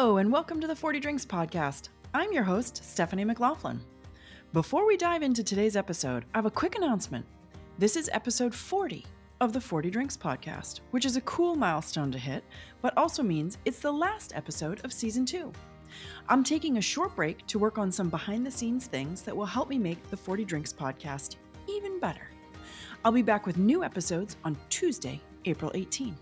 Hello, and welcome to the 40 Drinks Podcast. I'm your host, Stephanie McLaughlin. Before we dive into today's episode, I have a quick announcement. This is episode 40 of the 40 Drinks Podcast, which is a cool milestone to hit, but also means it's the last episode of season two. I'm taking a short break to work on some behind the scenes things that will help me make the 40 Drinks Podcast even better. I'll be back with new episodes on Tuesday, April 18.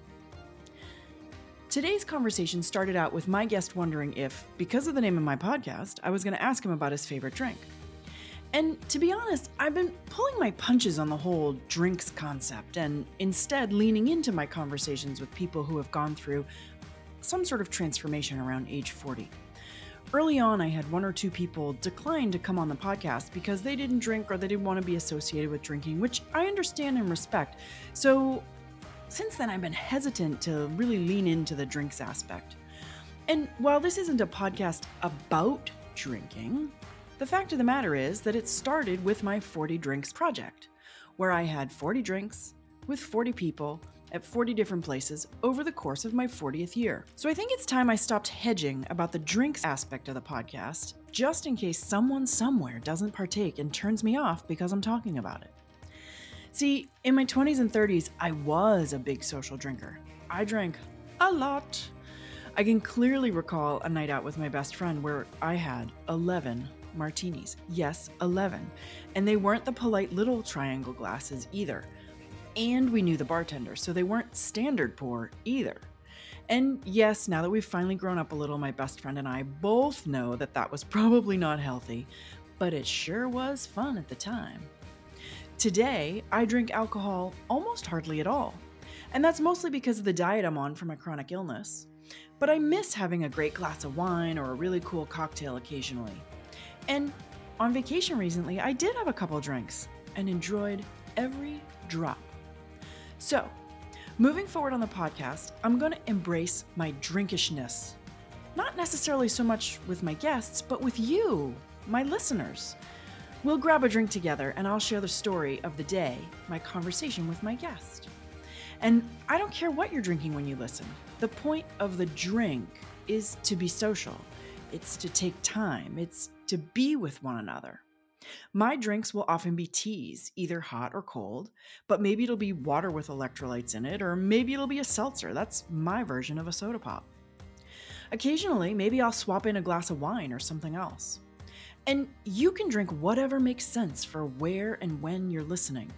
Today's conversation started out with my guest wondering if, because of the name of my podcast, I was going to ask him about his favorite drink. And to be honest, I've been pulling my punches on the whole drinks concept and instead leaning into my conversations with people who have gone through some sort of transformation around age 40. Early on, I had one or two people decline to come on the podcast because they didn't drink or they didn't want to be associated with drinking, which I understand and respect. So since then, I've been hesitant to really lean into the drinks aspect. And while this isn't a podcast about drinking, the fact of the matter is that it started with my 40 Drinks project, where I had 40 drinks with 40 people at 40 different places over the course of my 40th year. So I think it's time I stopped hedging about the drinks aspect of the podcast, just in case someone somewhere doesn't partake and turns me off because I'm talking about it. See, in my 20s and 30s, I was a big social drinker. I drank a lot. I can clearly recall a night out with my best friend where I had 11 martinis. Yes, 11. And they weren't the polite little triangle glasses either. And we knew the bartender, so they weren't standard pour either. And yes, now that we've finally grown up a little, my best friend and I both know that that was probably not healthy, but it sure was fun at the time. Today, I drink alcohol almost hardly at all. And that's mostly because of the diet I'm on for my chronic illness. But I miss having a great glass of wine or a really cool cocktail occasionally. And on vacation recently, I did have a couple drinks and enjoyed every drop. So, moving forward on the podcast, I'm going to embrace my drinkishness. Not necessarily so much with my guests, but with you, my listeners. We'll grab a drink together and I'll share the story of the day, my conversation with my guest. And I don't care what you're drinking when you listen. The point of the drink is to be social. It's to take time. It's to be with one another. My drinks will often be teas, either hot or cold, but maybe it'll be water with electrolytes in it, or maybe it'll be a seltzer. That's my version of a soda pop. Occasionally, maybe I'll swap in a glass of wine or something else. And you can drink whatever makes sense for where and when you're listening.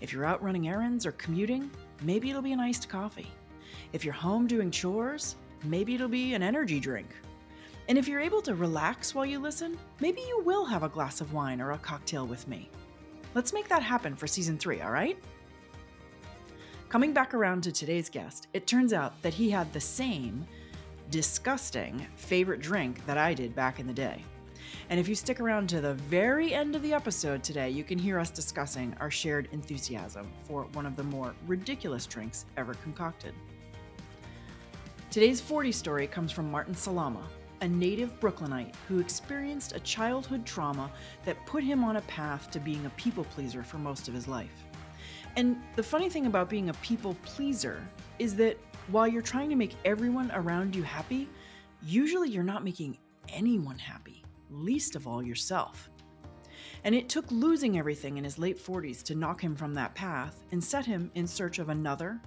If you're out running errands or commuting, maybe it'll be an iced coffee. If you're home doing chores, maybe it'll be an energy drink. And if you're able to relax while you listen, maybe you will have a glass of wine or a cocktail with me. Let's make that happen for season three, all right? Coming back around to today's guest, it turns out that he had the same disgusting favorite drink that I did back in the day. And if you stick around to the very end of the episode today, you can hear us discussing our shared enthusiasm for one of the more ridiculous drinks ever concocted. Today's 40 story comes from Martin Salama, a native Brooklynite who experienced a childhood trauma that put him on a path to being a people pleaser for most of his life. And the funny thing about being a people pleaser is that while you're trying to make everyone around you happy, usually you're not making anyone happy least of all yourself. And it took losing everything in his late 40s to knock him from that path and set him in search of another,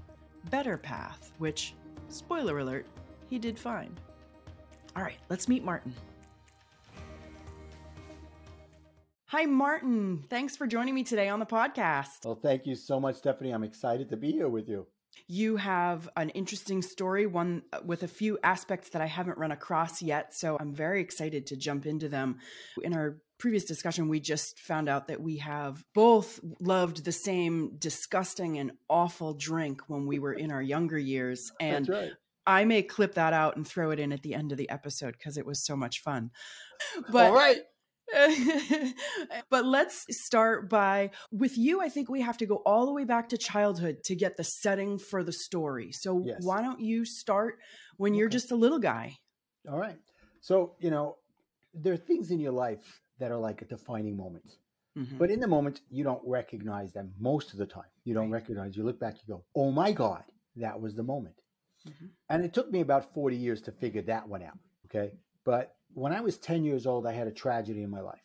better path, which, spoiler alert, he did find. All right, let's meet Martin. Hi, Martin. Thanks for joining me today on the podcast. Well, thank you so much, Stephanie. I'm excited to be here with you. You have an interesting story, one uh, with a few aspects that I haven't run across yet. So I'm very excited to jump into them. In our previous discussion, we just found out that we have both loved the same disgusting and awful drink when we were in our younger years. And right. I may clip that out and throw it in at the end of the episode because it was so much fun. But all right. but let's start by with you. I think we have to go all the way back to childhood to get the setting for the story. So yes. why don't you start when you're just a little guy? All right. So, you know, there are things in your life that are like a defining moment. Mm-hmm. But in the moment, you don't recognize them most of the time. You don't right. recognize, you look back, you go, oh my God, that was the moment. Mm-hmm. And it took me about 40 years to figure that one out. Okay. But when I was 10 years old, I had a tragedy in my life.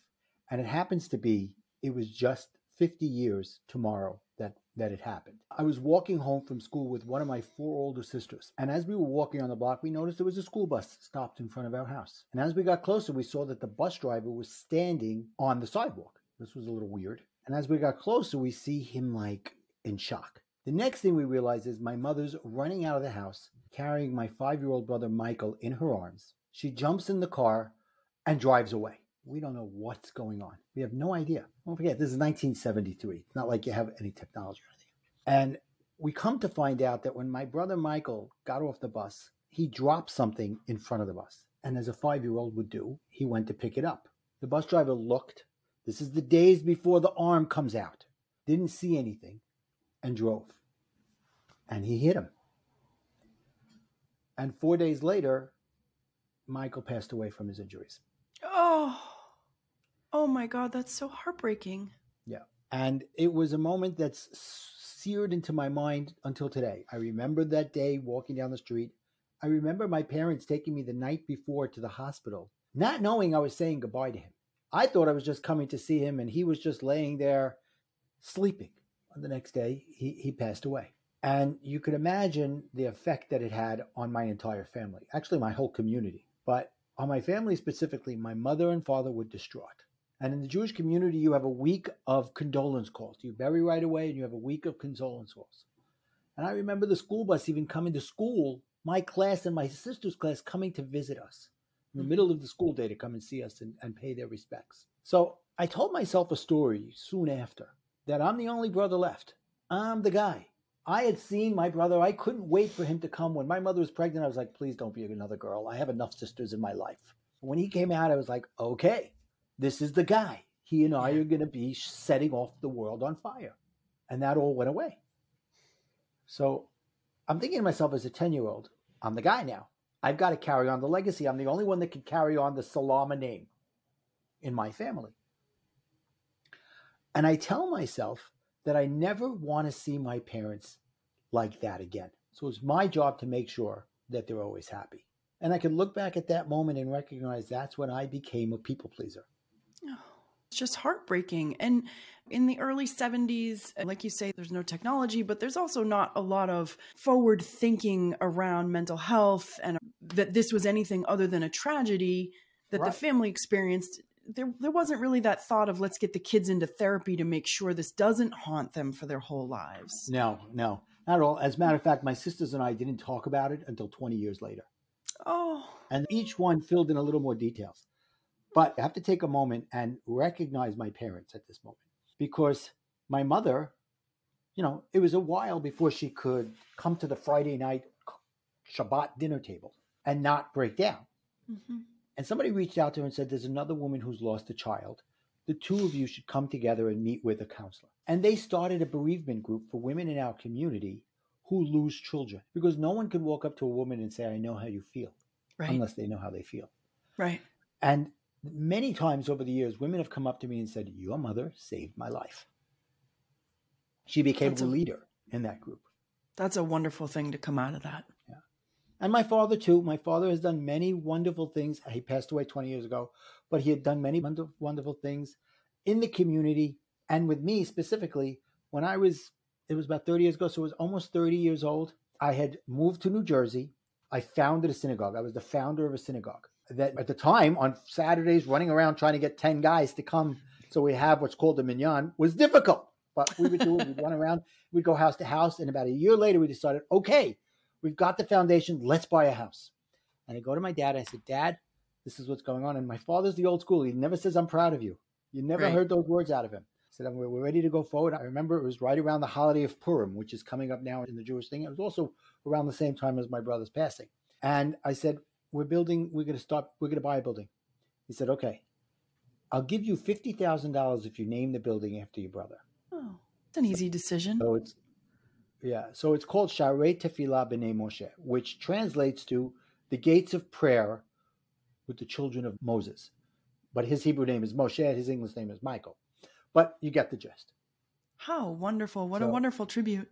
And it happens to be, it was just 50 years tomorrow that, that it happened. I was walking home from school with one of my four older sisters. And as we were walking on the block, we noticed there was a school bus stopped in front of our house. And as we got closer, we saw that the bus driver was standing on the sidewalk. This was a little weird. And as we got closer, we see him like in shock. The next thing we realize is my mother's running out of the house, carrying my five year old brother Michael in her arms. She jumps in the car and drives away. We don't know what's going on. We have no idea. Don't forget, this is 1973. It's not like you have any technology or anything. And we come to find out that when my brother Michael got off the bus, he dropped something in front of the bus. And as a five year old would do, he went to pick it up. The bus driver looked. This is the days before the arm comes out. Didn't see anything and drove. And he hit him. And four days later, Michael passed away from his injuries. Oh, oh my God, that's so heartbreaking. Yeah. And it was a moment that's seared into my mind until today. I remember that day walking down the street. I remember my parents taking me the night before to the hospital, not knowing I was saying goodbye to him. I thought I was just coming to see him, and he was just laying there sleeping. The next day, he, he passed away. And you could imagine the effect that it had on my entire family, actually, my whole community. But on my family specifically, my mother and father were distraught. And in the Jewish community, you have a week of condolence calls. You bury right away, and you have a week of condolence calls. And I remember the school bus even coming to school, my class and my sister's class coming to visit us in the middle of the school day to come and see us and, and pay their respects. So I told myself a story soon after that I'm the only brother left. I'm the guy. I had seen my brother. I couldn't wait for him to come. When my mother was pregnant, I was like, please don't be another girl. I have enough sisters in my life. When he came out, I was like, okay, this is the guy. He and I are going to be setting off the world on fire. And that all went away. So I'm thinking to myself as a 10 year old, I'm the guy now. I've got to carry on the legacy. I'm the only one that can carry on the Salama name in my family. And I tell myself that I never want to see my parents like that again. So it's my job to make sure that they're always happy. And I can look back at that moment and recognize that's when I became a people pleaser. Oh, it's just heartbreaking. And in the early 70s, like you say, there's no technology, but there's also not a lot of forward thinking around mental health and that this was anything other than a tragedy that right. the family experienced there there wasn't really that thought of let's get the kids into therapy to make sure this doesn't haunt them for their whole lives. No, no, not at all. As a matter of fact, my sisters and I didn't talk about it until 20 years later. Oh. And each one filled in a little more details. But I have to take a moment and recognize my parents at this moment because my mother, you know, it was a while before she could come to the Friday night Shabbat dinner table and not break down. Mm-hmm. And somebody reached out to her and said, There's another woman who's lost a child. The two of you should come together and meet with a counselor. And they started a bereavement group for women in our community who lose children because no one can walk up to a woman and say, I know how you feel, right. unless they know how they feel. Right. And many times over the years, women have come up to me and said, Your mother saved my life. She became a leader in that group. That's a wonderful thing to come out of that. And my father, too. My father has done many wonderful things. He passed away 20 years ago, but he had done many wonderful things in the community and with me specifically. When I was, it was about 30 years ago, so it was almost 30 years old. I had moved to New Jersey. I founded a synagogue. I was the founder of a synagogue that at the time on Saturdays running around trying to get 10 guys to come so we have what's called a minyan was difficult. But we would do it, we'd run around, we'd go house to house. And about a year later, we decided, okay, We've got the foundation. Let's buy a house. And I go to my dad. I said, Dad, this is what's going on. And my father's the old school. He never says, I'm proud of you. You never right. heard those words out of him. I said, we're, we're ready to go forward. I remember it was right around the holiday of Purim, which is coming up now in the Jewish thing. It was also around the same time as my brother's passing. And I said, We're building, we're going to start, we're going to buy a building. He said, Okay, I'll give you $50,000 if you name the building after your brother. Oh, it's an easy decision. So it's yeah, so it's called Sharei Tefillah B'nai Moshe, which translates to the gates of prayer with the children of Moses. But his Hebrew name is Moshe, his English name is Michael. But you get the gist. How wonderful. What so, a wonderful tribute.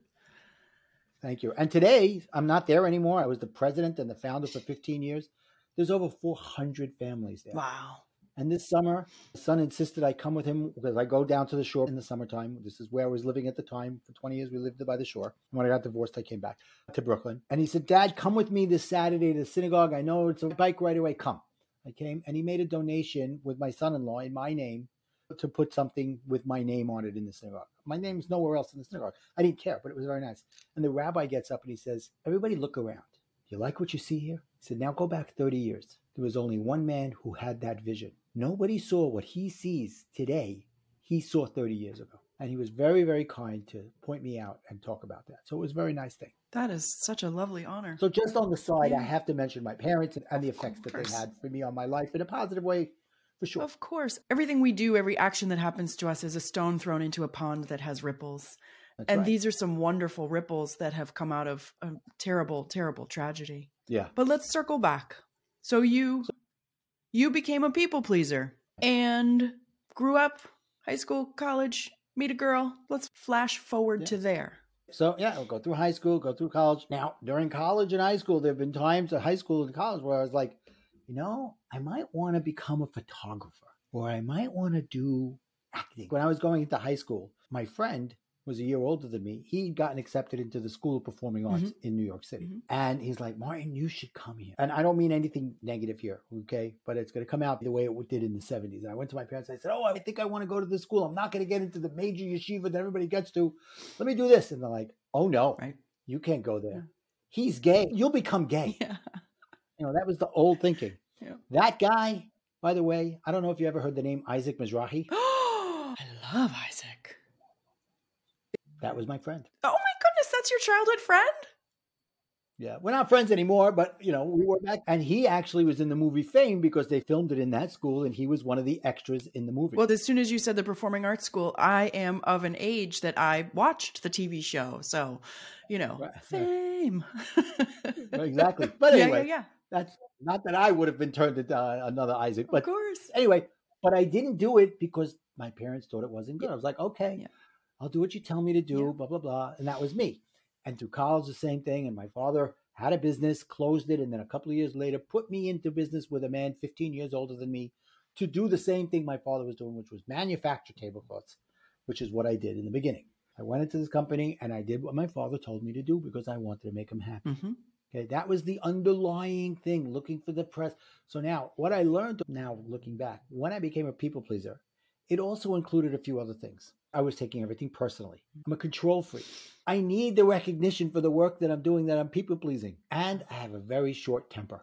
Thank you. And today, I'm not there anymore. I was the president and the founder for 15 years. There's over 400 families there. Wow. And this summer, the son insisted I come with him because I go down to the shore in the summertime. This is where I was living at the time. For 20 years, we lived by the shore. When I got divorced, I came back to Brooklyn. And he said, Dad, come with me this Saturday to the synagogue. I know it's a bike right away. Come. I came and he made a donation with my son in law in my name to put something with my name on it in the synagogue. My name's nowhere else in the synagogue. I didn't care, but it was very nice. And the rabbi gets up and he says, Everybody look around. Do you like what you see here? He said, Now go back 30 years. There was only one man who had that vision. Nobody saw what he sees today, he saw 30 years ago. And he was very, very kind to point me out and talk about that. So it was a very nice thing. That is such a lovely honor. So just on the side. I have to mention my parents and, and the effects that they had for me on my life in a positive way, for sure. Of course. Everything we do, every action that happens to us is a stone thrown into a pond that has ripples. That's and right. these are some wonderful ripples that have come out of a terrible, terrible tragedy. yeah. But let's circle back. So you you became a people pleaser and grew up, high school, college, meet a girl. Let's flash forward Yeah. to there. So yeah, I'll go through high school, go through college. Now, during college and high school, there have been times at high school and college where I was like, you know, I might want to become a photographer or I might want to do acting. When I was going into high school, my friend was a year older than me. He'd gotten accepted into the School of Performing Arts Mhm. in New York City. Mhm. And he's like, Martin, you should come here. And I don't mean anything negative here, okay? But it's going to come out the way it did in the 70s. And I went to my parents. I said, Oh, I think I want to go to this school. I'm not going to get into the major yeshiva that everybody gets to. Let me do this. And they're like, Oh, no, Right. you can't go there. Yeah. He's gay. You'll become gay. Yeah. You know, that was the old thinking. Yeah. That guy, by the way, I don't know if you ever heard the name Isaac Mizrahi. I love Isaac. That was my friend. Oh my goodness, that's your childhood friend? Yeah, we're not friends anymore, but you know, we were back. And he actually was in the movie Fame because they filmed it in that school, and he was one of the extras in the movie. Well, as soon as you said the performing arts school, I am of an age that I watched the TV show. So, you know, Right. fame. exactly. But anyway, yeah, yeah. that's not that I would have been turned into uh, another Isaac, but Of course. anyway, but I didn't do it because my parents thought it wasn't good. I was like, okay, Yeah. I'll do what you tell me to do, Yeah. blah, blah, blah. And that was me. And through college, the same thing. And my father had a business, closed it, and then a couple of years later put me into business with a man 15 years older than me to do the same thing my father was doing, which was manufacture tablecloths, which is what I did in the beginning. I went into this company and I did what my father told me to do because I wanted to make him happy. hmm Okay, that was the underlying thing, looking for the press. So now, what I learned now, looking back, when I became a people pleaser, it also included a few other things. I was taking everything personally. Mm. I'm a control freak. I need the recognition for the work that I'm doing, that I'm people pleasing. And I have a very short temper.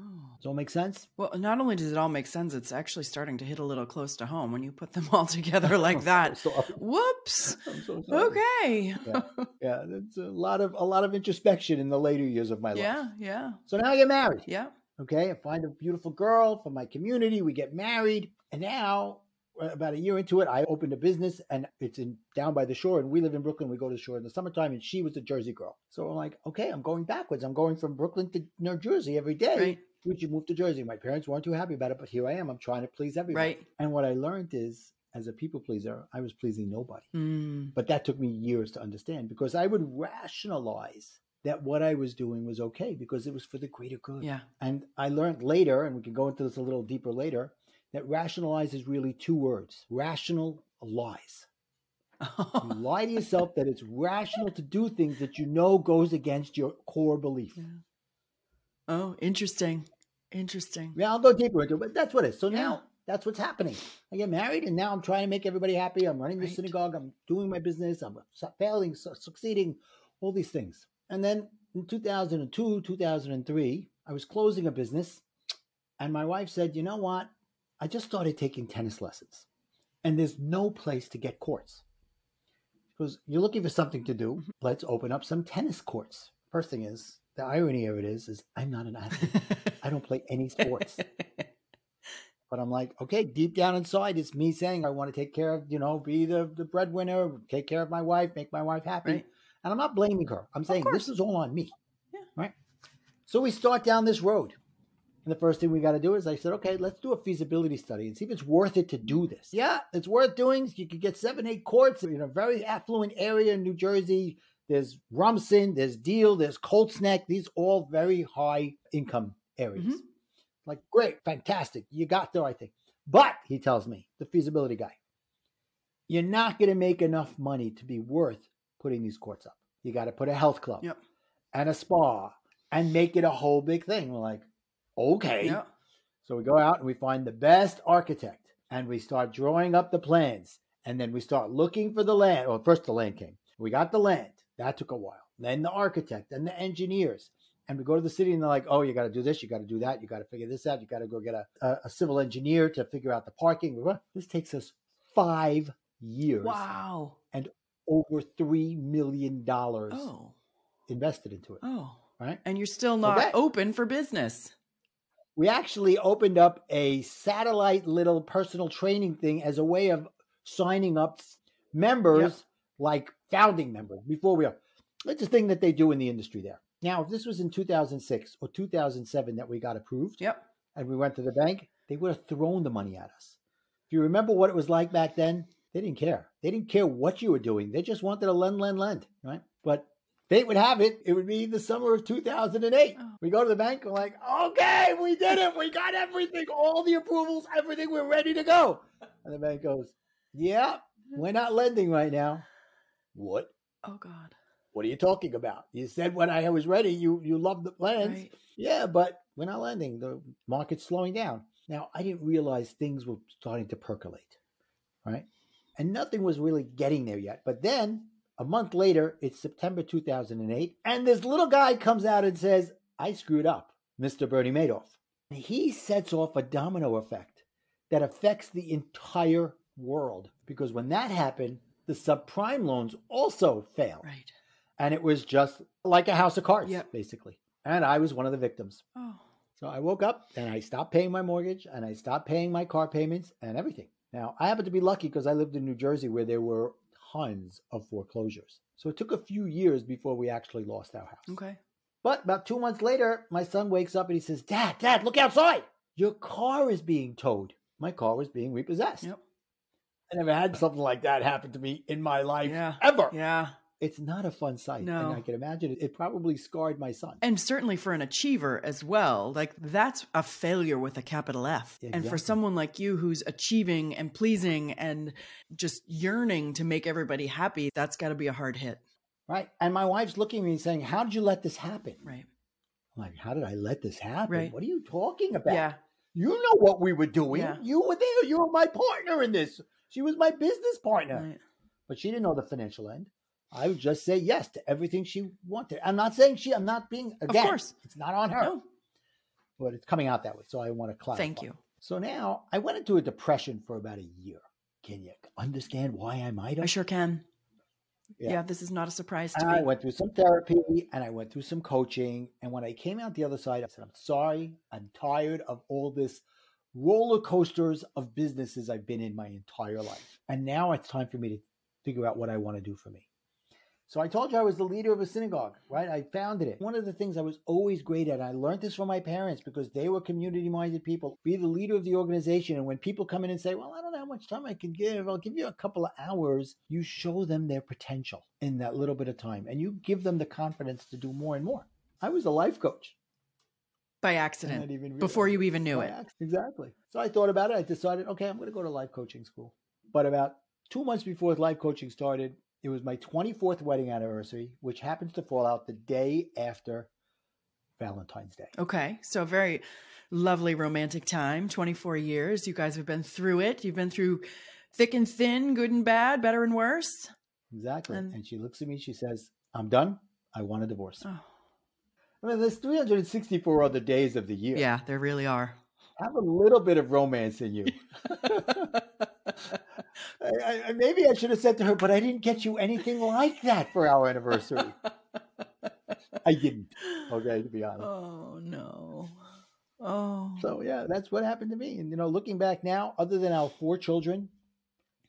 Oh. Does all make sense? Well, not only does it all make sense, it's actually starting to hit a little close to home when you put them all together like that. So- Whoops. I'm so sorry. Okay. Yeah. Yeah, that's a lot of a lot of introspection in the later years of my life. Yeah, yeah, So now I get married. yeah. Okay, I find a beautiful girl from my community. We get married, and now about a year into it, I opened a business, and it's in down by the shore. And we live in Brooklyn. We go to the shore in the summertime, and she was a Jersey girl. So I'm like, okay, I'm going backwards. I'm going from Brooklyn to New Jersey every day. Right. Would you move to Jersey? My parents weren't too happy about it, but here I am. I'm trying to please everybody. Right. And what I learned is, as a people pleaser, I was pleasing nobody. Mm, But that took me years to understand because I would rationalize that what I was doing was okay because it was for the greater good. yeah. And I learned later, and we can go into this a little deeper later, that rationalize is really two words rational lies. You lie to yourself that it's rational to do things that you know goes against your core belief. Yeah. oh, interesting. Interesting. Yeah, I'll go deeper into it, but that's what it is. So Yeah. now that's what's happening. I get married, and now I'm trying to make everybody happy. I'm running the Right. synagogue. I'm doing my business. I'm failing, su- succeeding, all these things. And then in 2002, 2003, I was closing a business, and my wife said, "You know what? I just started taking tennis lessons, and there's no place to get courts." She goes, "You're looking for something to do. Mm-hmm. Let's open up some tennis courts." First thing is, the irony of it is, is I'm not an athlete. I don't play any sports. But I'm like, okay, deep down inside, it's me saying I want to take care of, you know, be the, the breadwinner, take care of my wife, make my wife happy. Right. And I'm not blaming her. I'm saying this is all on me. Yeah. Right. So we start down this road. And the first thing we got to do is I said, okay, let's do a feasibility study and see if it's worth it to do this. Yeah, it's worth doing. You could get seven, eight courts in a very affluent area in New Jersey. There's Rumson, there's Deal, there's Colts Neck. These all very high income areas. Mhm. Like, great, fantastic. You got there, I think. But he tells me, the feasibility guy, you're not going to make enough money to be worth putting these courts up. You got to put a health club Yep. and a spa and make it a whole big thing. We're like, okay. Yep. So we go out and we find the best architect and we start drawing up the plans. And then we start looking for the land. Well, first the land came. We got the land. That took a while. Then the architect, then the engineers. And we go to the city and they're like, oh, you got to do this, you got to do that, you got to figure this out, you got to go get a, a, a civil engineer to figure out the parking. This takes us five years, Wow. And over $3 million Oh. invested into it, Oh. right? And you're still not open for business. We actually opened up a satellite little personal training thing as a way of signing up members like founding members before we are. It's a thing that they do in the industry there. Now if this was in 2006 or 2007 that we got approved Yep. and we went to the bank they would have thrown the money at us. If you remember what it was like back then they didn't care. They didn't care what you were doing. They just wanted to lend lend lend right? But fate would have it it would be the summer of 2008 Oh. we go to the bank we're like okay we did it we got everything all the approvals everything we're ready to go and the bank goes yeah we're mm-hmm. not lending right now what Oh God. what are you talking about you said when i was ready you you loved the plans Right. yeah, but we're not lending. The market's slowing down. Now, I didn't realize things were starting to percolate, right? And nothing was really getting there yet. But then a month later, it's September 2008, and this little guy comes out and says, I screwed up, Mr. Bernie Madoff. And he sets off a domino effect that affects the entire world because when that happened, the subprime loans also failed. Right. And it was just like a house of cards, Yep. basically. And I was one of the victims. Oh. So I woke up and I stopped paying my mortgage and I stopped paying my car payments and everything. Now, I happen to be lucky because I lived in New Jersey where there were tons of foreclosures. So it took a few years before we actually lost our house. Okay. But about two months later, my son wakes up and he says, Dad, Dad, look outside. Your car is being towed. My car was being repossessed. Yep. I never had something like that happen to me in my life Yeah. ever. Yeah. It's not a fun sight. No. And I can imagine it, it probably scarred my son. And certainly for an achiever as well, like that's a failure with a capital F. And for someone like you who's achieving and pleasing and just yearning to make everybody happy, that's got to be a hard hit. Right. And my wife's looking at me saying, How did you let this happen? Right. I'm like, How did I let this happen? Right. What are you talking about? Yeah. You know what we were doing. Yeah. You were there. You were my partner in this. She was my business partner. Right. But she didn't know the financial end. I would just say yes to everything she wanted. I'm not saying she, I'm not being, again, course. it's not on her, No, but it's coming out that way. So I want to clarify. thank you. So now I went into a depression for about a year. Can you understand why I might have? I sure can. Yeah. Yeah, this is not a surprise to And I went through some therapy and I went through some coaching. And when I came out the other side, I said, I'm sorry. I'm tired of all this roller coasters of businesses I've been in my entire life. And now it's time for me to figure out what I want to do for me. So I told you I was the leader of a synagogue, right? I founded it. One of the things I was always great at, and I learned this from my parents because they were community minded people, be the leader of the organization. And when people come in and say, Well, I don't know how much time I can give, I'll give you a couple of hours, you show them their potential in that little bit of time and you give them the confidence to do more and more. I was a life coach. By accident, before you even knew By it. accident, Exactly. So I thought about it. I decided, okay, I'm going to go to life coaching school. But about two months before life coaching started, it was my 24th wedding anniversary, which happens to fall out the day after Valentine's Day. Okay, so very lovely romantic time. 24 years. You guys have been through it. You've been through thick and thin, good and bad, better and worse. Exactly. And- And, she looks at me. She says, I'm done. I want a divorce. Oh, I mean, there's 364 other days of the year. yeah, there really are. Have a little bit of romance in you. I, I, maybe I should have said to her, but I didn't get you anything like that for our anniversary. I didn't. Okay, to be honest. oh no. Oh. So yeah, that's what happened to me. And you know, looking back now, other than our four children,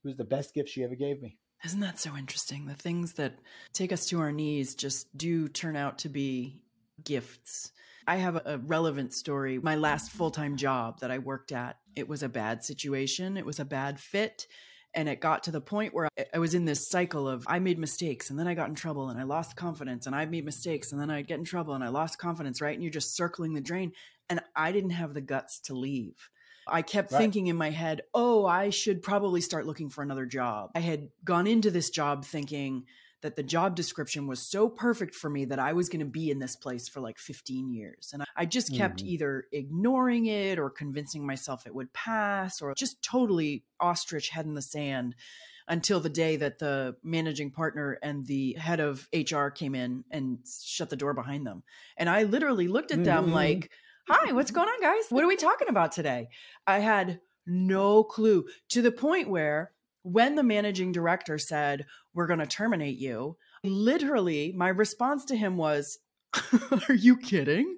it was the best gift she ever gave me. Isn't that so interesting? The things that take us to our knees just do turn out to be gifts. I have a- relevant story. My last full time job that I worked at, it was a bad situation, it was a bad fit. And it got to the point where I- I was in this cycle of I made mistakes and then I got in trouble and I lost confidence and I made mistakes and then I'd get in trouble and I lost confidence, right? And you're just circling the drain. and I didn't have the guts to leave. I kept Right. thinking in my head, oh, I should probably start looking for another job. I had gone into this job thinking that the job description was so perfect for me that I was going to be in this place for like 15 years. And I- just kept Mhm. either ignoring it or convincing myself it would pass or just totally ostrich head in the sand until the day that the managing partner and the head of HR came in and shut the door behind them. And I literally looked at them Mhm. like, Hi, what's going on, guys? What are we talking about today? I had no clue to the point where when the managing director said, We're going to terminate you, literally my response to him was, Are you kidding?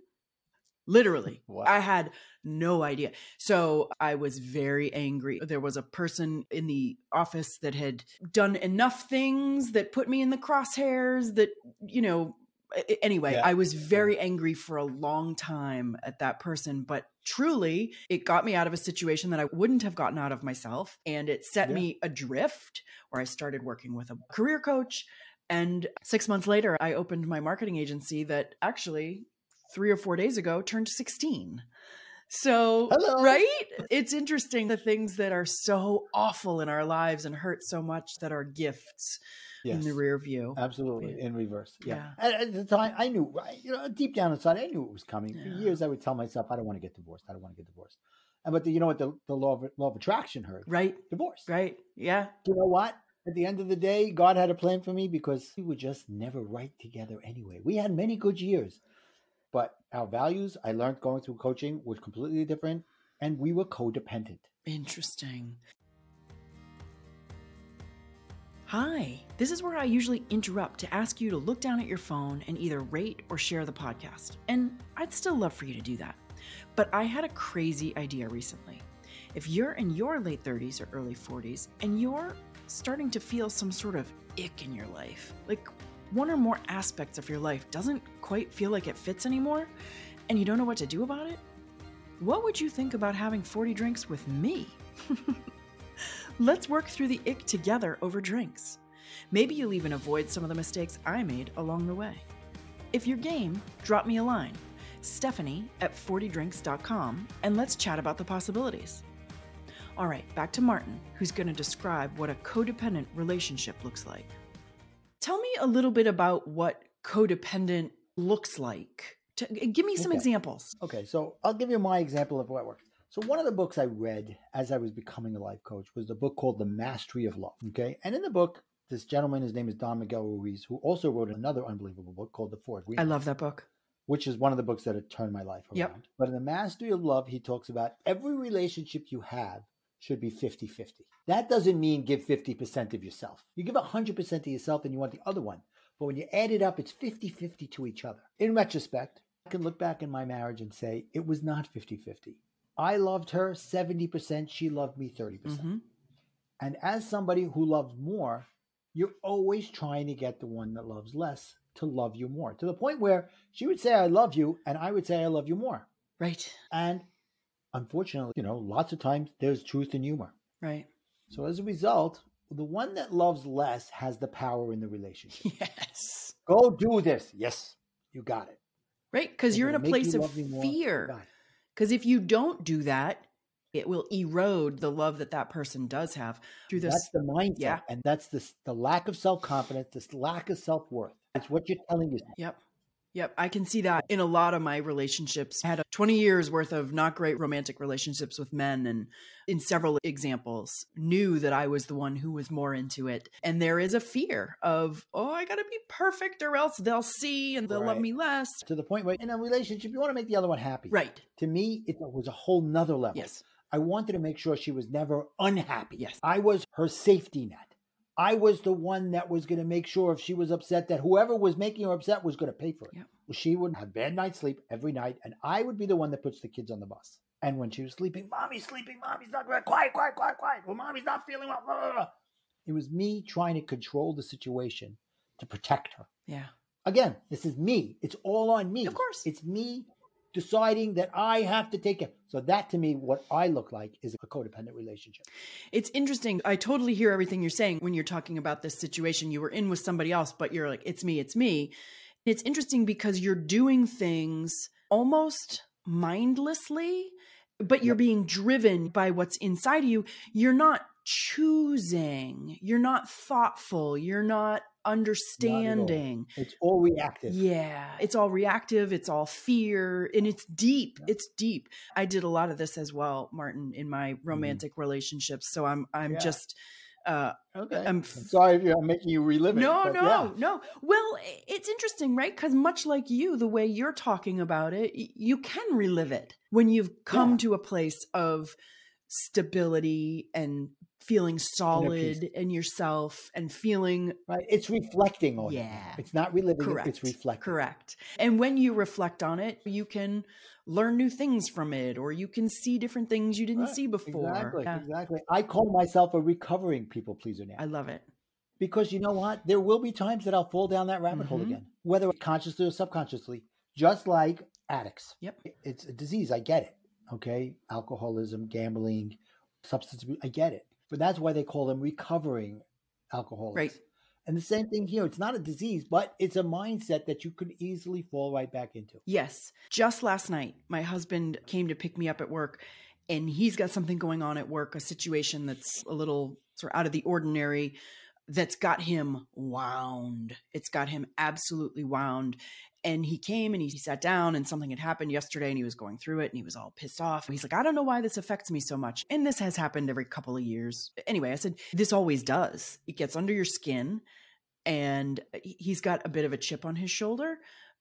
Literally. I had no idea. So I was very angry. There was a person in the office that had done enough things that put me in the crosshairs that, you know, anyway, Yeah. I was very angry for a long time at that person, but truly it got me out of a situation that I wouldn't have gotten out of myself. And it set Yeah. me adrift where I started working with a career coach. And six months later, I opened my marketing agency that actually three or four days ago turned 16. So, Hello. right? It's interesting the things that are so awful in our lives and hurt so much that are gifts in the rear view. Absolutely, Yeah. in reverse. Yeah. Yeah. At, at the time, I knew, you know, deep down inside, I knew it was coming. For years, I would tell myself, I don't want to get divorced. I don't want to get divorced. And but the, you know what? The, the law of law of attraction heard Right? divorce. Right? Yeah. You know what? At the end of the day, God had a plan for me because we were just never right together anyway. We had many good years, but our values, I learned going through coaching, was completely different, and we were codependent. Interesting. Hi, this is where I usually interrupt to ask you to look down at your phone and either rate or share the podcast. And I'd still love for you to do that. But I had a crazy idea recently. If you're in your late 30s or early 40s and you're starting to feel some sort of ick in your life, like one or more aspects of your life doesn't quite feel like it fits anymore, and you don't know what to do about it, what would you think about having 40 drinks with me? Let's work through the ick together over drinks. Maybe you'll even avoid some of the mistakes I made along the way. If you're game, drop me a line, Stephanie at 40drinks.com, and let's chat about the possibilities. All right, back to Martin, who's going to describe what a codependent relationship looks like. Tell me a little bit about what codependent looks like. T- give me some Okay. examples. Okay, so I'll give you my example of what works. So one of the books I read as I was becoming a life coach was the book called The Mastery of Love. Okay, and in the book, this gentleman, his name is Don Miguel Ruiz, who also wrote another unbelievable book called The Four I love that book. which is one of the books that have turned my life around. Yep. But in The Mastery of Love, he talks about every relationship you have should be 50 50. That doesn't mean give 50% of yourself. You give 100% to yourself and you want the other one. But when you add it up, it's 50 50 to each other. In retrospect, I can look back in my marriage and say it was not 50 50. I loved her 70%, she loved me 30%. percent hmm And as somebody who loves more, you're always trying to get the one that loves less to love you more to the point where she would say, I love you, and I would say, I love you more. Right, And unfortunately, you know, lots of times there's truth in humor. right. So as a result, the one that loves less has the power in the relationship. Yes. Go do this. Yes, you got it. Right? Because you're in a place of love me more, you fear. Because if you don't do that, it will erode the love that that person does have through this. That's the mindset, Yeah. and that's the the lack of self confidence, this lack of self worth. It's what you're telling yourself. Yep. Yep. I can see that in a lot of my relationships. I had a 20 years worth of not great romantic relationships with men, and in several examples, knew that I was the one who was more into it. And there is a fear of, oh, I got to be perfect or else they'll see and they'll love me less. To the point where in a relationship, you want to make the other one happy. Right. To me, it was a whole nother level. Yes. I wanted to make sure she was never unhappy. Yes. I was her safety net. I was the one that was going to make sure if she was upset that whoever was making her upset was going to pay for it. Yep. She would have bad night's sleep every night, and I would be the one that puts the kids on the bus. And when she was sleeping, mommy's sleeping, mommy's not quiet, quiet, quiet, quiet, quiet. Well, mommy's not feeling well. Blah, blah, blah. It was me trying to control the situation to protect her. Yeah. Again, this is me. It's all on me. Of course. It's me deciding that I have to take it. So that to me, what I look like is a codependent relationship. It's interesting. I totally hear everything you're saying when you're talking about this situation. You were in with somebody else, but you're like, it's me, it's me. It's interesting because you're doing things almost mindlessly, but you're being driven by what's inside of you. You're not choosing, you're not thoughtful, you're not understanding. It's all reactive. Yeah, it's all reactive, it's all fear, and it's deep. Yeah. It's deep. I did a lot of this as well, Martin, in my mm-hmm. romantic mm. relationships. So I'm I'm yeah. just uh okay i'm, I'm sorry if i'm making you relive it no no yeah. no well it's interesting right because much like you the way you're talking about it you can relive it when you've come yeah. to a place of stability and feeling solid in yourself and feeling right it's reflecting on yeah. It. it's not reliving correct. it it's reflecting. Correct. And when you reflect on it you can learn new things from it or you can see different things you didn't right. see before. exactly yeah. exactly. I call myself a recovering people pleaser now. I love it. Because you know what? There will be times that i'll fall down that rabbit mm-hmm. hole again whether consciously or subconsciously just like addicts. Yep. It's a disease i get it okay? Alcoholism gambling substance abuse i get it but that's why they call them recovering alcoholics. Right. And the same thing here. It's not a disease, but it's a mindset that you could easily fall right back into. Yes. Just last night, my husband came to pick me up at work, and he's got something going on at work, a situation that's a little sort of out of the ordinary that's got him wound. It's got him absolutely wound and he came and he sat down and something had happened yesterday and he was going through it and he was all pissed off. He's like i don't know why this affects me so much. And this has happened every couple of years. Anyway i said this always does. It gets under your skin and he's got a bit of a chip on his shoulder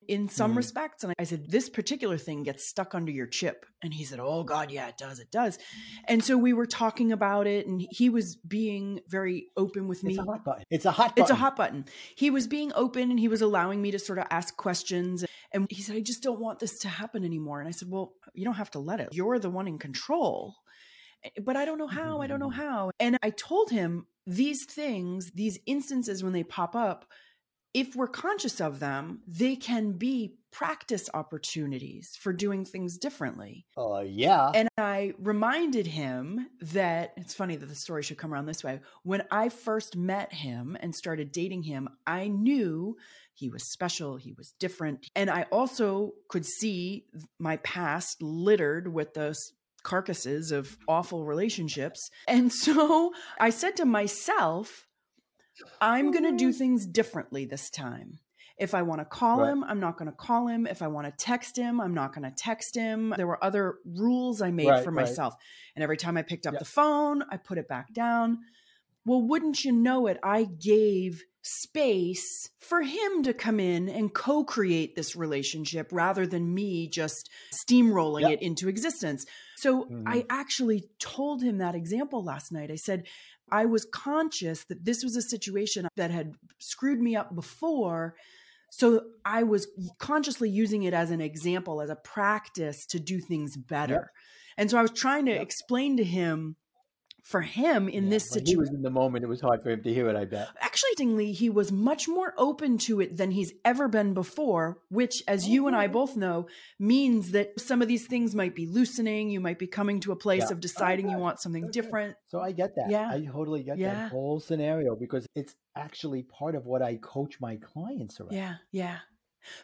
in some mm. respects. And I said, This particular thing gets stuck under your chip. And he said, Oh, God, yeah, it does. It does. And so we were talking about it, and he was being very open with me. It's a hot button. It's a hot button. It's a hot button. He was being open and he was allowing me to sort of ask questions. And he said, I just don't want this to happen anymore. And I said, Well, you don't have to let it. You're the one in control. Eh, but I don't know how. I don't know mm. how. And I told him these things, these instances when they pop up, if we're conscious of them, they can be practice opportunities for doing things differently. Oh, uh, yeah. And I reminded him that it's funny that the story should come around this way. When I first met him and started dating him, I knew he was special, he was different. And I also could see my past littered with those carcasses of awful relationships. And so I said to myself, I'm going to do mm-hmm. things differently this time. If I want to call right. him, I'm not going to call him. If I want to text him, I'm not going to text him. There were other rules I made right, for myself. And every time I picked up yep. the phone, I put it back down. Well, wouldn't you know it? I gave space for him to come in and co create this relationship rather than me just steamrolling yep. it into existence. So mm-hmm. I actually told him that example last night. I said, I was conscious that this was a situation that had screwed me up before. So I was consciously using it as an example, as a practice to do things better. Yep. And so I was trying to yep. explain to him for him in yeah, this situation. He was in the moment. It was hard for him to hear it, I bet. Actually, he was much more open to it than he's ever been before, which, as you and I oh. both know, means that some of these things might be loosening. You might be coming to a place yeah. of oh, deciding you want something oh, okay. different. So I get that. Yeah. I totally get yeah. that whole scenario because it's actually part of what I coach my clients around. Yeah. Yeah.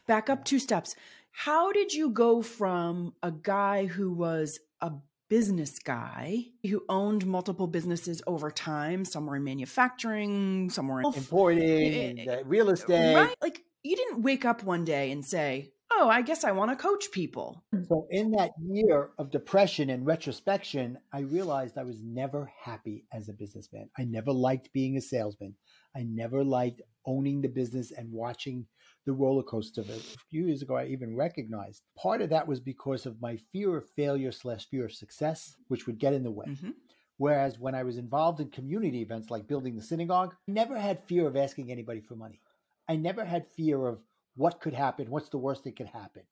Back up two steps. How did you go from a guy who was a business guy who owned multiple businesses over time. Some were in manufacturing, some were in importing, uh, real estate. Right? Like you didn't wake up one day and say, Oh, I guess I want to coach people. So, in that year of depression and retrospection, I realized I was never happy as a businessman. I never liked being a salesman. I never liked owning the business and watching the roller coaster of it. A few years ago, I even recognized part of that was because of my fear of failure slash fear of success, which would get in the way. Mm-hmm. Whereas when I was involved in community events like building the synagogue, I never had fear of asking anybody for money. I never had fear of what could happen, what's the worst that could happen.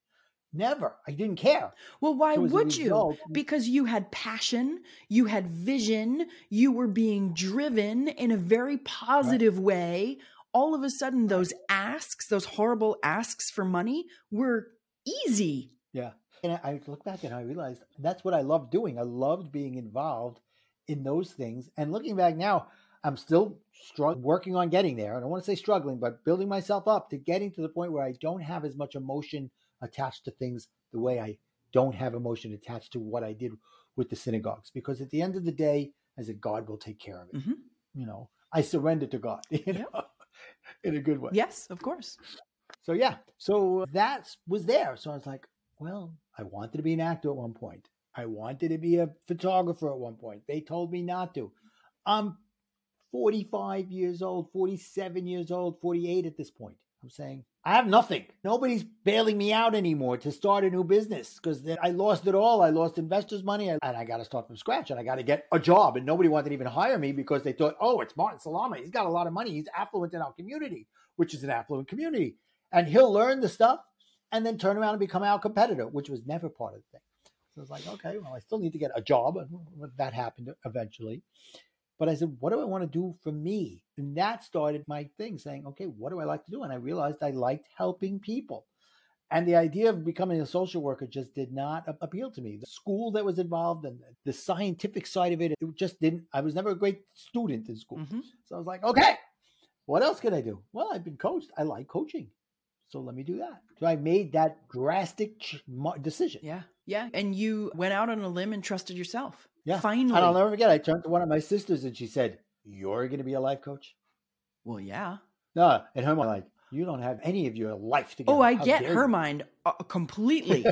Never. I didn't care. Well, why so would result, you? Because you had passion, you had vision, you were being driven in a very positive right. way all of a sudden those asks, those horrible asks for money were easy. Yeah. And I look back and I realized that's what I loved doing. I loved being involved in those things. And looking back now, I'm still strugg- working on getting there. I don't want to say struggling, but building myself up to getting to the point where I don't have as much emotion attached to things the way I don't have emotion attached to what I did with the synagogues because at the end of the day, I said, God will take care of it. Mhm. You know, I surrender to God, you know, in a good way. Yes, of course. So yeah, so that was there. So I was like, well, I wanted to be an actor at one point. I wanted to be a photographer at one point. They told me not to. I'm 45 years old, 47 years old, 48 at this point. I'm saying I have nothing. Nobody's bailing me out anymore to start a new business because I lost it all. I lost investors' money and I got to start from scratch and I got to get a job. And nobody wanted to even hire me because they thought, oh, it's Martin Salama. He's got a lot of money. He's affluent in our community, which is an affluent community. And he'll learn the stuff and then turn around and become our competitor, which was never part of the thing. So it's like, okay, well, I still need to get a job. And that happened eventually. But I said, what do I want to do for me? And that started my thing saying, okay, what do I like to do? And I realized I liked helping people. And the idea of becoming a social worker just did not appeal to me. The school that was involved and the scientific side of it, it just didn't. I was never a great student in school. Mhm. So I was like, okay, what else can I do? Well, I've been coached. I like coaching. So let me do that. So I made that drastic decision. Yeah. Yeah. And you went out on a limb and trusted yourself. Yeah. Finally. And I'll never forget, I turned to one of my sisters and she said, You're going to be a life coach? well, yeah. No. And her mind, like, You don't have any of your life to together. Oh, I How get her you?" mind uh, completely.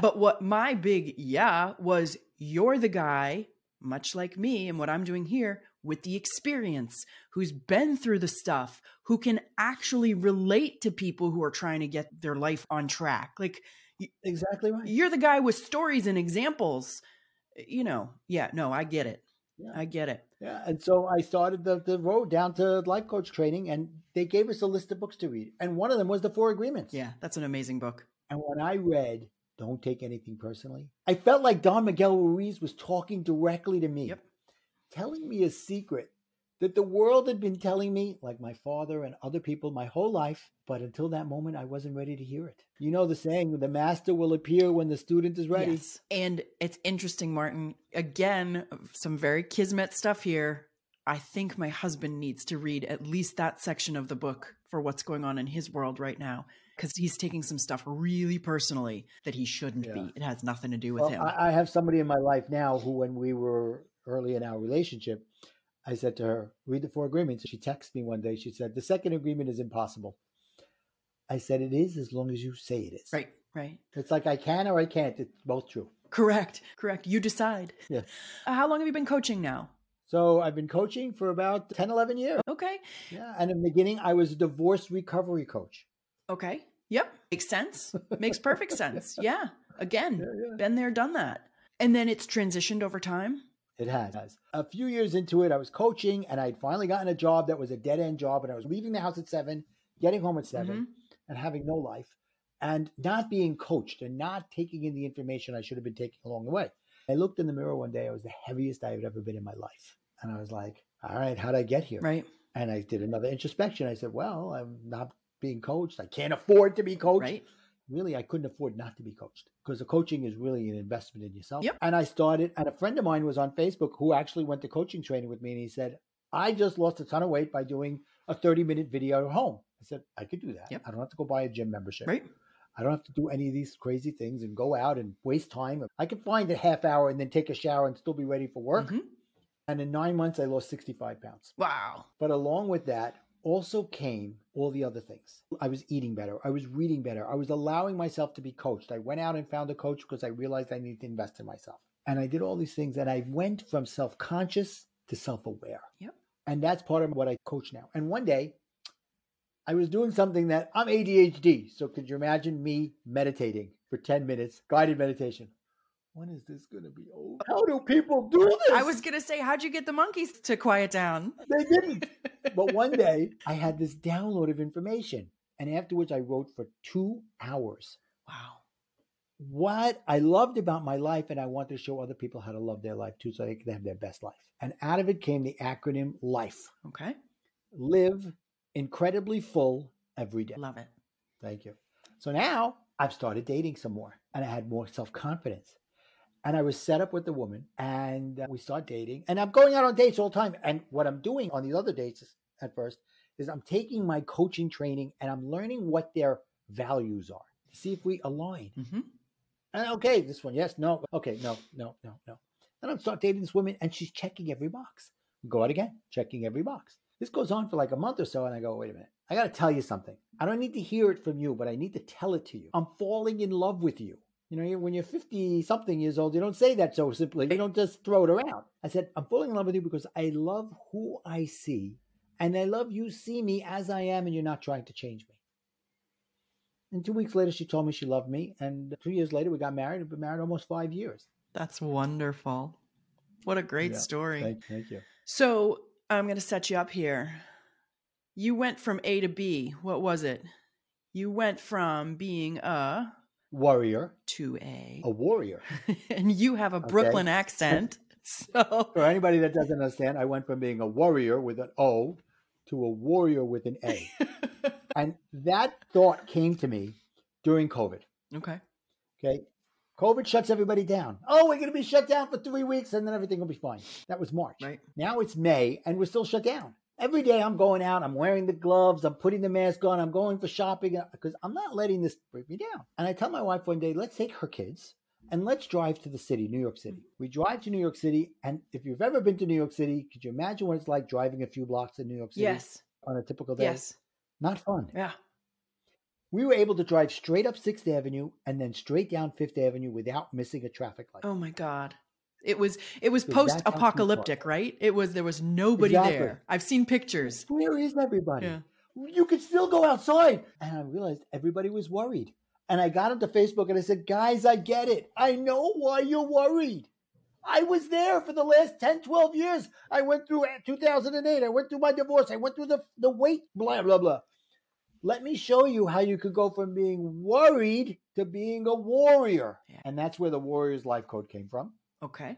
but what my big yeah was you're the guy, much like me and what I'm doing here, with the experience, who's been through the stuff, who can actually relate to people who are trying to get their life on track. Like, exactly right. you're the guy with stories and examples. Eh, you know, yeah, no, I get it. Yeah. I get it. Yeah, and so I started the, the road down to life coach training, and they gave us a list of books to read, and one of them was the Four Agreements. Yeah, that's an amazing book. And when I read "Don't Take Anything Personally," I felt like Don Miguel Ruiz was talking directly to me, Yep. telling me a secret that the world had been telling me, like my father and other people, my whole life. But until that moment, I wasn't ready to hear it. You know the saying: "The master will appear when the student is ready." Yes. And it's interesting, Martin. Again, some very kismet stuff here. I think my husband needs to read at least that section of the book for what's going on in his world right now because he's taking some stuff really personally that he shouldn't Yeah. be. It has nothing to do with Well, him. I, I have somebody in my life now who, when we were early in our relationship, I said to her, read the four agreements. She texted me one day. She said, the second agreement is impossible. I said, it is as long as you say it is. right, right. It's like I can or I can't. It's both true. Correct, correct. You decide. Yeah. Uh, How long have you been coaching now? So I've been coaching for about 10, 11 years. Okay, Yeah. And in the beginning, I was a divorce recovery coach. okay. Yep, makes sense. Makes perfect sense. Yeah. Again, yeah. been there, done that. And then it's transitioned over time. It has. A few years into it, I was coaching and I'd finally gotten a job that was a dead end job. And I was leaving the house at seven, getting home at 7 Mhm. and having no life and not being coached and not taking in the information I should have been taking along the way. I looked in the mirror one day. I was the heaviest I had ever been in my life. And I was like, all right, how'd I get here? Right, And I did another introspection. I said, well, I'm not being coached. I can't afford to be coached. right. Really, I couldn't afford not to be coached because the coaching is really an investment in yourself. Yep. And I started, and a friend of mine was on Facebook who actually went to coaching training with me. And he said, I just lost a ton of weight by doing a 30 minute video at home. I said, I could do that. Yep. I don't have to go buy a gym membership. Right. I don't have to do any of these crazy things and go out and waste time. I can find a half hour and then take a shower and still be ready for work. Mhm. And in nine months, I lost 65 pounds. Wow. But along with that also came all the other things. I was eating better. I was reading better. I was allowing myself to be coached. I went out and found a coach because I realized I needed to invest in myself. And I did all these things and I went from self conscious to self aware. Yep. And that's part of what I coach now. And one day, I was doing something that I'm ADHD. So could you imagine me meditating for 10 minutes, guided meditation? When is this going to be over? How do people do this? I was gonna say, how'd you get the monkeys to quiet down? They didn't. but one day I had this download of information. And afterwards, I wrote for two hours Wow. what I loved about my life. And I wanted to show other people how to love their life too, so they could have their best life. And out of it came the acronym LIFE Okay. Live incredibly full every day. Love it. Thank you. So now I've started dating some more and I had more self confidence. And I was set up with the woman and uh, we start dating. And I'm going out on dates all the time. And what I'm doing on these other dates is- at first is I'm taking my coaching training and I'm learning what their values are to see if we align. hmm And okay, this one, yes, no, okay, no, no, no, no. Then I'm start dating this woman, and she's checking every box. Go out again, checking every box. This goes on for like a month or so, and I go, wait a minute. I got to tell you something. I don't need to hear it from you, but I need to tell it to you. I'm falling in love with you. You know, when you're 50 something years old, you don't say that so simply. You don't just throw it around. I said, I'm falling in love with you because I love who I see, and I love you see me as I am, and you're not trying to change me. And two weeks later, she told me she loved me. And two years later, we got married. We've been married almost five years. That's wonderful. What a great Yeah, story. Thank, thank you. So I'm going to set you up here. You went from A to B. What was it? You went from being a Warrior, to A, a warrior. and you have a Okay. Brooklyn accent. So For anybody that doesn't understand, I went from being a warrior with an O to a warrior with an A. and that thought came to me during COVID. okay. Okay. COVID shuts everybody down. Oh, we're going to be shut down for three weeks and then everything will be fine. That was March. Right. Now it's May and we're still shut down. Every day I'm going out, I'm wearing the gloves, I'm putting the mask on, I'm going for shopping uh, because I'm not letting this break me down. And I tell my wife one day, let's take her kids and let's drive to the city, New York City. We drive to New York City. And if you've ever been to New York City, could you imagine what it's like driving a few blocks in New York City Yes. on a typical day? Yes. Not fun. Yeah. We were able to drive straight up 6th Avenue and then straight down 5th Avenue without missing a traffic light. Oh my God. It was it was So post apocalyptic, right? It was there was nobody Exactly. there. I've seen pictures. Where is everybody? Yeah. You could still go outside. And I realized everybody was worried. And I got onto Facebook and I said, guys, I get it. I know why you're worried. I was there for the last 10, 12 years. I went through eh, 2008. I went through my divorce. I went through the, the wait, blah, blah, blah. Let me show you how you could go from being worried to being a warrior. Yeah. And that's where the warrior's life code came from. Okay.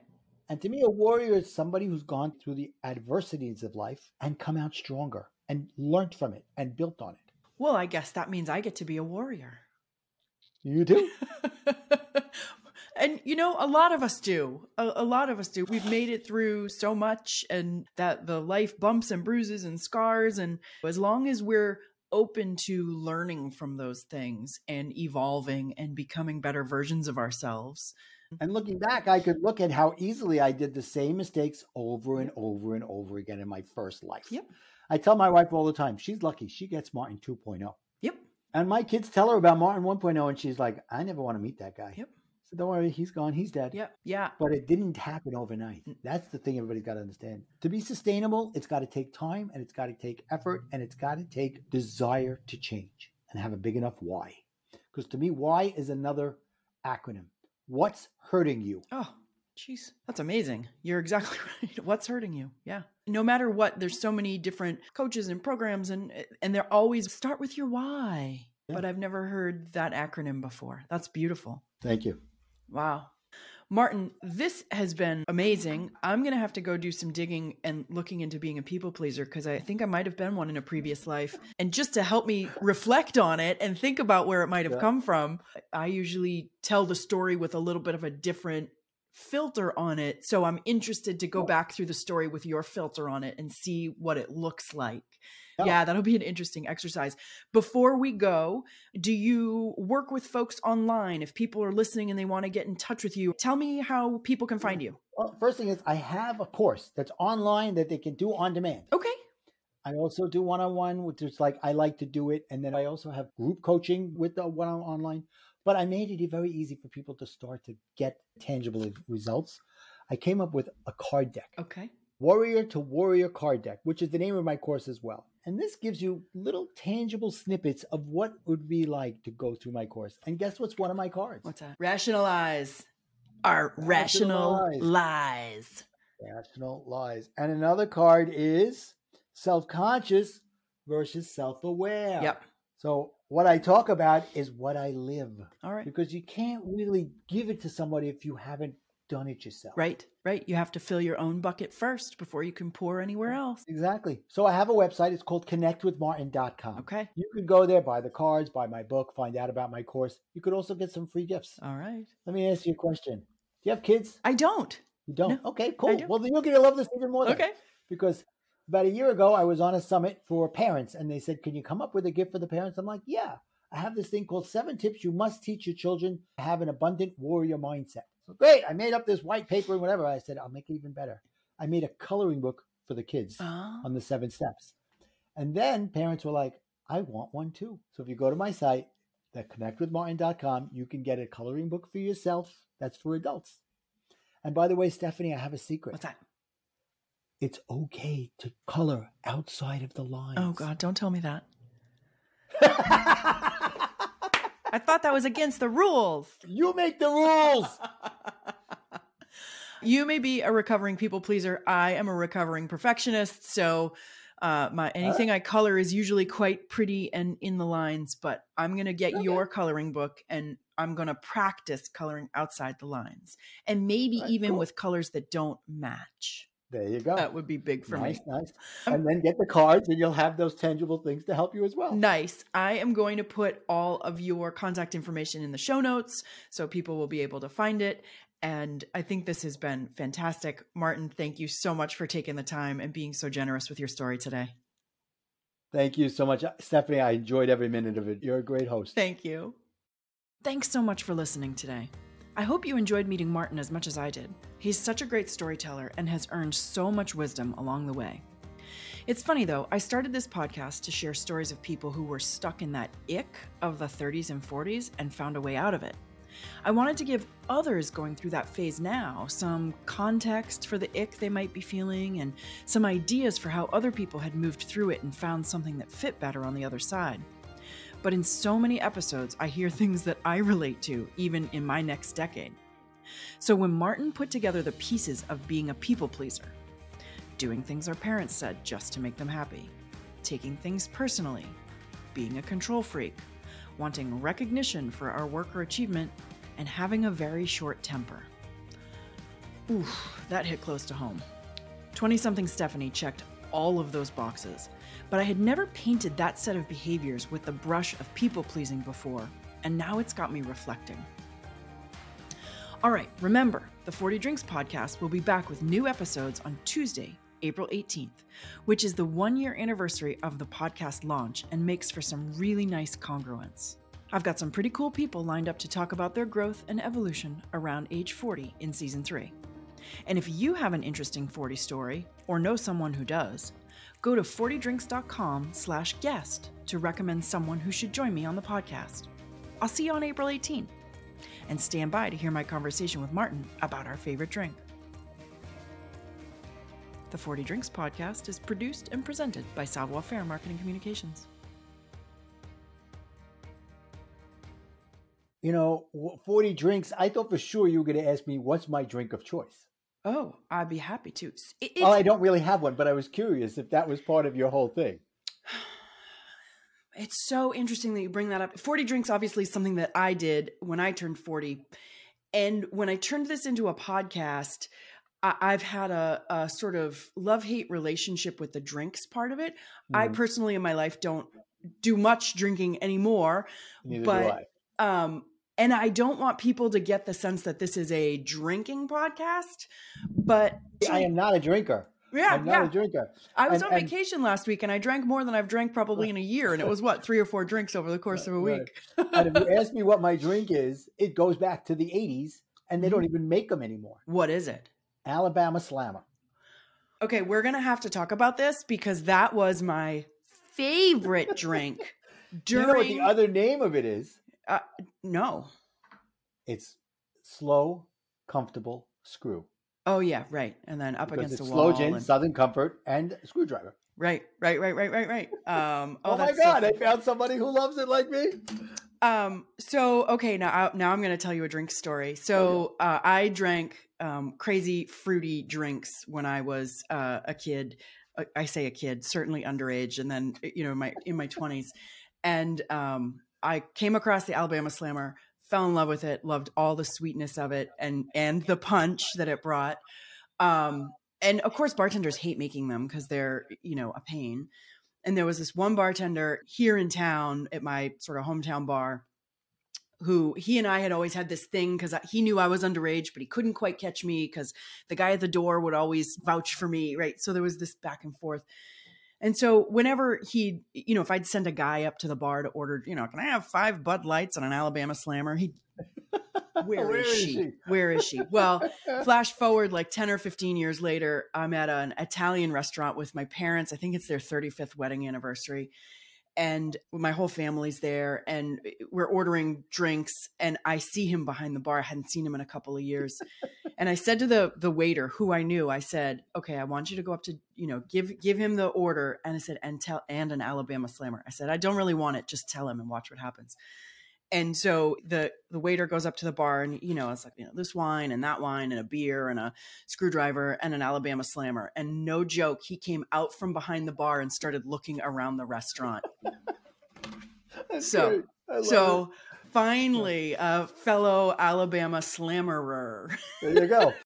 And to me, a warrior is somebody who's gone through the adversities of life and come out stronger and learned from it and built on it. Well, I guess that means I get to be a warrior. You do? and you know, a lot of us do. A, a lot of us do. We've made it through so much, and that the life bumps and bruises and scars. And as long as we're open to learning from those things and evolving and becoming better versions of ourselves, And looking back, I could look at how easily I did the same mistakes over and over and over again in my first life. Yep. I tell my wife all the time, she's lucky. She gets Martin 2.0. Yep. And my kids tell her about Martin 1.0, and she's like, I never want to meet that guy. Yep. So don't worry, he's gone, he's dead. Yep. yeah, But it didn't happen overnight. Mm. That's the thing everybody's got to understand. To be sustainable, it's got to take time and it's got to take effort mm-hmm. and it's got to take desire to change and have a big enough why. Because to me, why is another acronym. What's hurting you? Oh, jeez, that's amazing. You're exactly right. What's hurting you? Yeah. No matter what, there's so many different coaches and programs, and and they're always start with your why. Yeah. But I've never heard that acronym before. That's beautiful. Thank you. Wow. Martin, this has been amazing. I'm going to have to go do some digging and looking into being a people pleaser because I think I might have been one in a previous life. And just to help me reflect on it and think about where it might have Yeah. come from, I usually tell the story with a little bit of a different filter on it. So I'm interested to go back through the story with your filter on it and see what it looks like. Yeah. Yeah, that'll be an interesting exercise. Before we go, do you work with folks online? If people are listening and they want to get in touch with you, tell me how people can find you. Well, first thing is, I have a course that's online that they can do on demand. Okay. I also do one on one, which is like I like to do it. And then I also have group coaching with the one on online. But I made it very easy for people to start to get tangible results. I came up with a card deck. Okay. Warrior to Warrior Card Deck, which is the name of my course as well. And this gives you little tangible snippets of what it would be like to go through my course. And guess what's one of my cards? What's that? Rationalize our rational Rationalize. lies. Rational Lies. And another card is self conscious versus self aware. Yep. So, what I talk about is what I live All right. because you can't really give it to somebody if you haven't done it yourself. Right. Right. You have to fill your own bucket first before you can pour anywhere else. Exactly. So, I have a website. It's called connectwithmartin.com. Okay. You could go there, buy the cards, buy my book, find out about my course. You could also get some free gifts. All right. Let me ask you a question. Do you have kids? I don't. You don't? No, okay, cool. do. Well, then you're going to love this even more. then. Okay. Because about a year ago, I was on a summit for parents and they said, Can you come up with a gift for the parents? I'm like, Yeah. I have this thing called Seven Tips You Must Teach Your Children to Have an Abundant Warrior Mindset. So great. I made up this white paper and whatever. I said, I'll make it even better. I made a coloring book for the kids Oh. on the seven steps. And then parents were like, I want one too. So if you go to my site, that connectwithmartin.com, you can get a coloring book for yourself. That's for adults. And by the way, Stephanie, I have a secret. What's that? It's okay to color outside of the lines. Oh God, don't tell me that. I thought that was against the rules. you make the rules. you may be a recovering people pleaser. I am a recovering perfectionist, so uh, my anything I color is usually quite pretty and in the lines. But I'm gonna get Okay. your coloring book and I'm gonna practice coloring outside the lines, and maybe Alright, even cool. with colors that don't match. There you go. That would be big for nice, me. nice. Um, And then get the cards, and you'll have those tangible things to help you as well. Nice. I am going to put all of your contact information in the show notes so people will be able to find it. And I think this has been fantastic. Martin, thank you so much for taking the time and being so generous with your story today. Thank you so much, Stephanie. I enjoyed every minute of it. You're a great host. Thank you. Thanks so much for listening today. I hope you enjoyed meeting Martin as much as I did. He's such a great storyteller and has earned so much wisdom along the way. It's funny though, I started this podcast to share stories of people who were stuck in that ick of the 30s and 40s and found a way out of it. I wanted to give others going through that phase now some context for the ick they might be feeling and some ideas for how other people had moved through it and found something that fit better on the other side. But in so many episodes, I hear things that I relate to, even in my next decade. So when Martin put together the pieces of being a people pleaser, doing things our parents said just to make them happy, taking things personally, being a control freak, wanting recognition for our work or achievement, and having a very short temper. Oof, that hit close to home. 20 something Stephanie checked all of those boxes, but I had never painted that set of behaviors with the brush of people pleasing before, and now it's got me reflecting. All right, remember, the 40 Drinks podcast will be back with new episodes on Tuesday, April 18th, which is the one year anniversary of the podcast launch and makes for some really nice congruence. I've got some pretty cool people lined up to talk about their growth and evolution around age 40 in season 3. And if you have an interesting 40 story or know someone who does, go to 40drinks.com slash guest to recommend someone who should join me on the podcast. I'll see you on April 18th. And stand by to hear my conversation with Martin about our favorite drink. The 40 Drinks podcast is produced and presented by Savoir Faire Marketing Communications. You know, 40 drinks. I thought for sure you were going to ask me, what's my drink of choice? Oh, I'd be happy to. It- Well, I don't really have one, but I was curious if that was part of your whole thing. It's so interesting that you bring that up. 40 drinks obviously is something that I did when I turned 40. And when I turned this into a podcast, I- I've had a, a sort of love hate relationship with the drinks part of it. I Mhm. personally in my life don't do much drinking anymore. Neither but- I. Um, and I don't want people to get the sense that this is a drinking podcast, but I am not a drinker. yeah, I'm not yeah. a drinker. I was and- on and- vacation last week and I drank more than I've drank probably in a year. And it was what, three or four drinks over the course of a Right. week. and if you ask me what my drink is, it goes back to the 80s, and they don't mm-hmm. even make them anymore. What is it? Alabama Slammer. Okay, we're going to have to talk about this because that was my favorite drink Do you know what the other name of it is? No. It's slow, comfortable screw. Oh, yeah, right. And then up Because against a it's wall. slow gin, and- Southern Comfort, and screwdriver. right, right, right, right, right, right. Um, Oh, my that's so God! I found somebody who loves it like me. Um. So okay, now I, now I'm going to tell you a drink story. So uh, I drank um, crazy fruity drinks when I was uh, a kid. Uh, I say a kid, certainly underage, and then you know my in my 20s, and um, I came across the Alabama Slammer, fell in love with it, loved all the sweetness of it, and and the punch that it brought. Um, and of course, bartenders hate making them because they're you know a pain and there was this one bartender here in town at my sort of hometown bar who he and I had always had this thing because he knew I was underage, but he couldn't quite catch me because the guy at the door would always vouch for me, right? So there was this back and forth. And so whenever he, you know, if I'd send a guy up to the bar to order, you know, can I have five Bud Lights and an Alabama Slammer? He, where, where is, is she? she? Where is she? Well, flash forward like 10 or 15 years later, I'm at an Italian restaurant with my parents. I think it's their 35th wedding anniversary and my whole family's there and eh, we're ordering drinks and i see him behind the bar i hadn't seen him in a couple of years and i said to the the waiter who i knew i said okay i want you to go up to you know give give him the order and i said and tell and an alabama slammer i said i don't really want it just tell him and watch what happens and so the the waiter goes up to the bar and you know it's like you know this wine and that wine and a beer and a screwdriver and an alabama slammer. And no joke he came out from behind the bar and started looking around the restaurant. So so it. finally a fellow alabama slammerer. There you go